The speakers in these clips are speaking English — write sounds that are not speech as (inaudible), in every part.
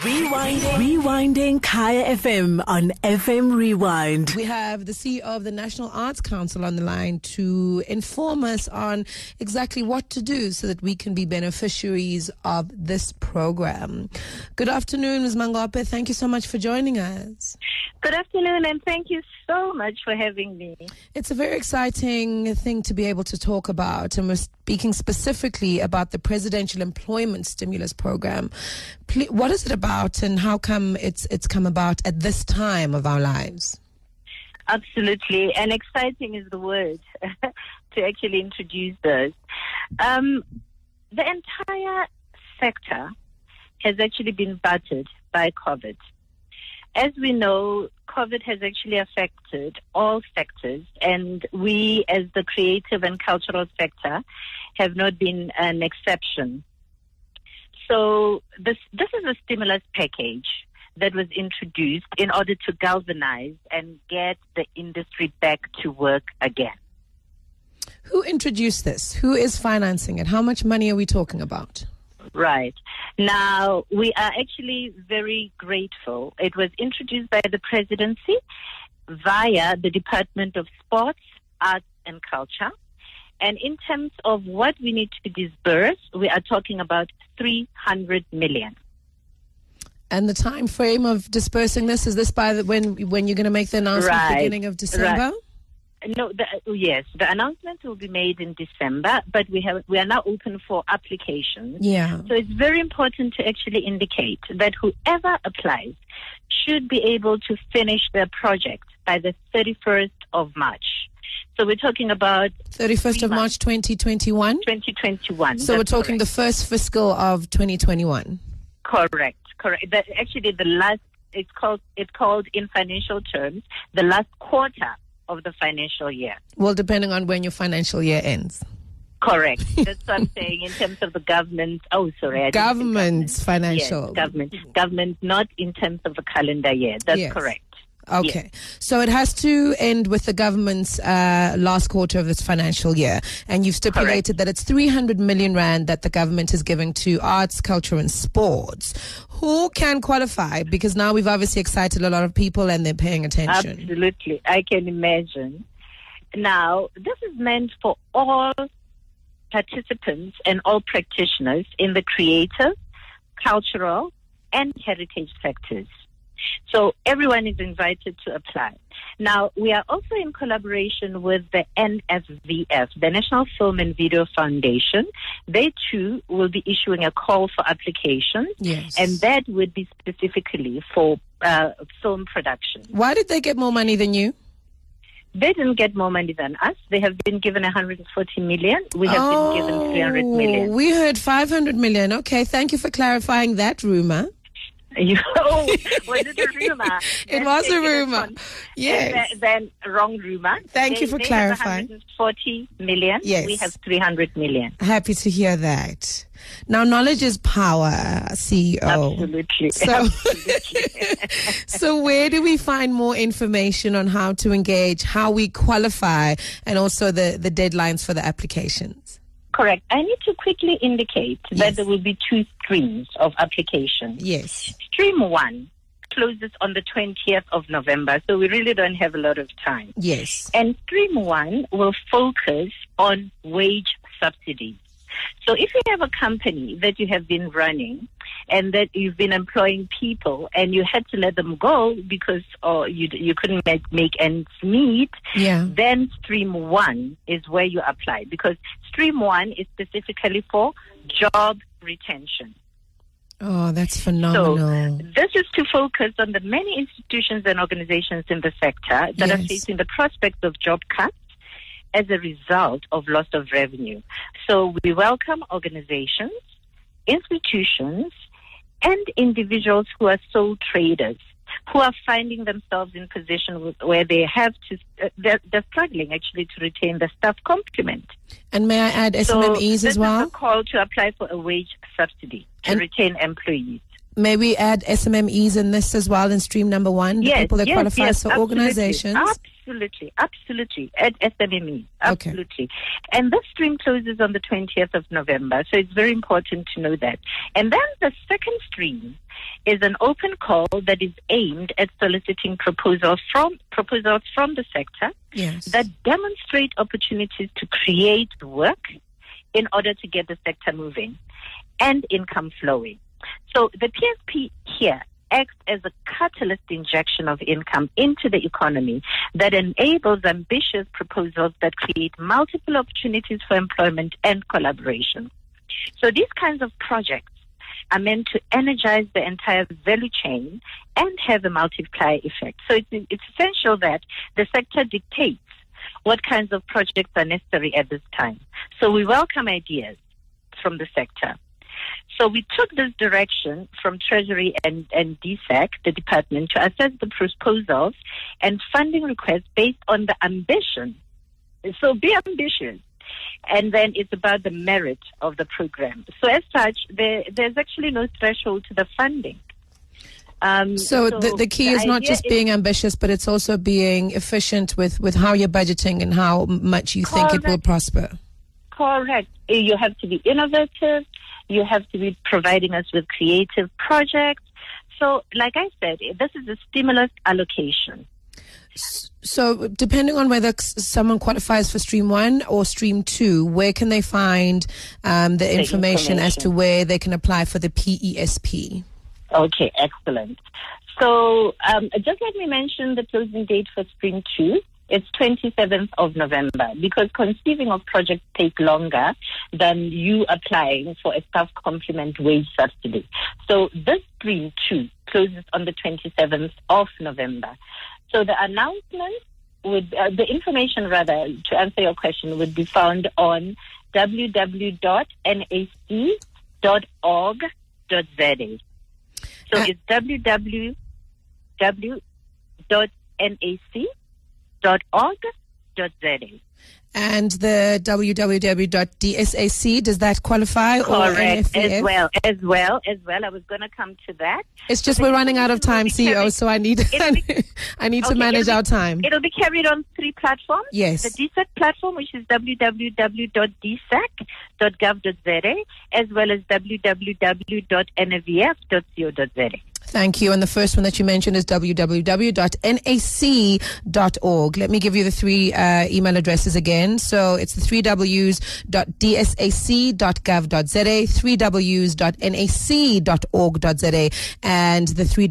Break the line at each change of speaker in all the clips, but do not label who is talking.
Rewinding. Rewinding Kaya FM on FM Rewind.
We have the CEO of the National Arts Council on the line to inform us on exactly what to do so that we can be beneficiaries of this program. Good afternoon, Ms. Mangope. Thank you so much for joining us.
Good afternoon, and thank you so much for having me.
It's a very exciting thing to be able to talk about, and we're speaking specifically about the Presidential Employment Stimulus Program. What is it about, and how come it's it's come about at this time of our lives?
Absolutely, and exciting is the word (laughs) to actually introduce this. Um, the entire sector has actually been battered by COVID. As we know, COVID has actually affected all sectors, and we, as the creative and cultural sector, have not been an exception. So this this is a stimulus package that was introduced in order to galvanize and get the industry back to work again.
Who introduced this? Who is financing it? How much money are we talking about?
Right. Now, we are actually very grateful. It was introduced by the presidency via the Department of Sports, Arts and Culture. And in terms of what we need to disburse, we are talking about 300 million.
And the time frame of dispersing this is this by the, when when you're going to make the announcement right. beginning of December? Right.
No, the, oh, yes, the announcement will be made in December, but we have we are now open for applications.
Yeah.
So it's very important to actually indicate that whoever applies should be able to finish their project by the 31st of March. So we're talking about
31st of March 2021.
2021.
So we're talking correct. the first fiscal of 2021.
Correct. Correct. That actually the last it's called it's called in financial terms the last quarter of the financial year.
Well, depending on when your financial year ends.
Correct. (laughs) That's what I'm saying in terms of the government. Oh, sorry.
I Government's government. financial.
Yes, government. Government, not in terms of the calendar year. That's yes. correct.
Okay. Yes. So it has to end with the government's uh, last quarter of this financial year. And you've stipulated Correct. that it's 300 million rand that the government is giving to arts, culture, and sports. Who can qualify? Because now we've obviously excited a lot of people and they're paying attention.
Absolutely. I can imagine. Now, this is meant for all participants and all practitioners in the creative, cultural, and heritage sectors. So everyone is invited to apply. Now, we are also in collaboration with the NFVF, the National Film and Video Foundation. They too will be issuing a call for applications.
Yes.
And that would be specifically for uh, film production.
Why did they get more money than you?
They didn't get more money than us. They have been given 140 million. We have oh, been given 300 million.
We heard 500 million. Okay, thank you for clarifying that rumor. (laughs)
You, oh, was it a rumor?
it was a rumor. Yes.
Then, then, wrong rumor.
Thank
they,
you for clarifying.
140 million.
Yes.
We have 300 million.
Happy to hear that. Now, knowledge is power, CEO.
Absolutely.
So, (laughs)
Absolutely.
so where do we find more information on how to engage, how we qualify, and also the, the deadlines for the applications?
Correct. I need to quickly indicate yes. that there will be two streams of application.
Yes.
Stream one closes on the 20th of November, so we really don't have a lot of time.
Yes.
And stream one will focus on wage subsidies. So if you have a company that you have been running and that you've been employing people and you had to let them go because or you you couldn't make, make ends meet,
yeah.
then stream one is where you apply because stream one is specifically for job retention.
Oh, that's phenomenal.
So this is to focus on the many institutions and organizations in the sector that yes. are facing the prospects of job cuts as a result of loss of revenue. So we welcome organizations, institutions, and individuals who are sole traders who are finding themselves in position where they have to uh, they're, they're, struggling actually to retain the staff complement.
And may I add SMMEs
so
as well?
This is a call to apply for a wage subsidy to and retain employees.
May we add SMMEs in this as well in stream number one?
Yes,
the people that
yes,
qualify
yes,
for organizations.
Absolutely Absolutely, absolutely. At SMME, absolutely. Okay. And this stream closes on the 20th of November, so it's very important to know that. And then the second stream is an open call that is aimed at soliciting proposals from proposals from the sector
yes.
that demonstrate opportunities to create work in order to get the sector moving and income flowing. So the PSP here acts as a catalyst injection of income into the economy that enables ambitious proposals that create multiple opportunities for employment and collaboration. So these kinds of projects are meant to energize the entire value chain and have a multiplier effect. So it's, it's essential that the sector dictates what kinds of projects are necessary at this time. So we welcome ideas from the sector. So we took this direction from Treasury and, and DSAC, the department, to assess the proposals and funding requests based on the ambition. So be ambitious. And then it's about the merit of the program. So as such, there, there's actually no threshold to the funding.
Um, so, so, the, the key the is not just being ambitious, but it's also being efficient with, with how you're budgeting and how much you correct, think it will prosper.
Correct. You have to be innovative. You have to be providing us with creative projects. So, like I said, this is a stimulus allocation.
So, depending on whether someone qualifies for Stream 1 or Stream 2, where can they find um, the, the information, information, as to where they can apply for the PESP?
Okay, excellent. So um, just let me mention the closing date for Stream 2. It's 27th of November because conceiving of projects take longer than you applying for a staff complement wage subsidy. So this Stream 2 closes on the 27th of November. So the announcement would, uh, the information rather, to answer your question, would be found on www.nac.org.za. So uh, it's www.nac.org.za
and the www.dsac. Does that qualify?
Correct. as well, as well, as well. I was going to come to that.
It's just we're running out of time, CEO. So I need be, (laughs) I need okay, to manage
be,
our time.
It'll be carried on three platforms.
Yes.
The DSAC platform, which is www.dsac.gov.za, as well as www.navf.co.za.
Thank you. And the first one that you mentioned is www.nac.org. Let me give you the three uh, email addresses again. So it's the three w's.dsac.gov.za, three and the three.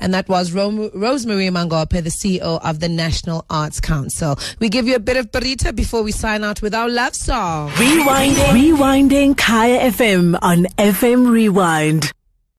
And that was Ro- Rosemary Mangope, the CEO of the National Arts Council. We give you a bit of burrito before we sign out with our love song.
Rewinding, rewinding Kaya FM on FM Rewind.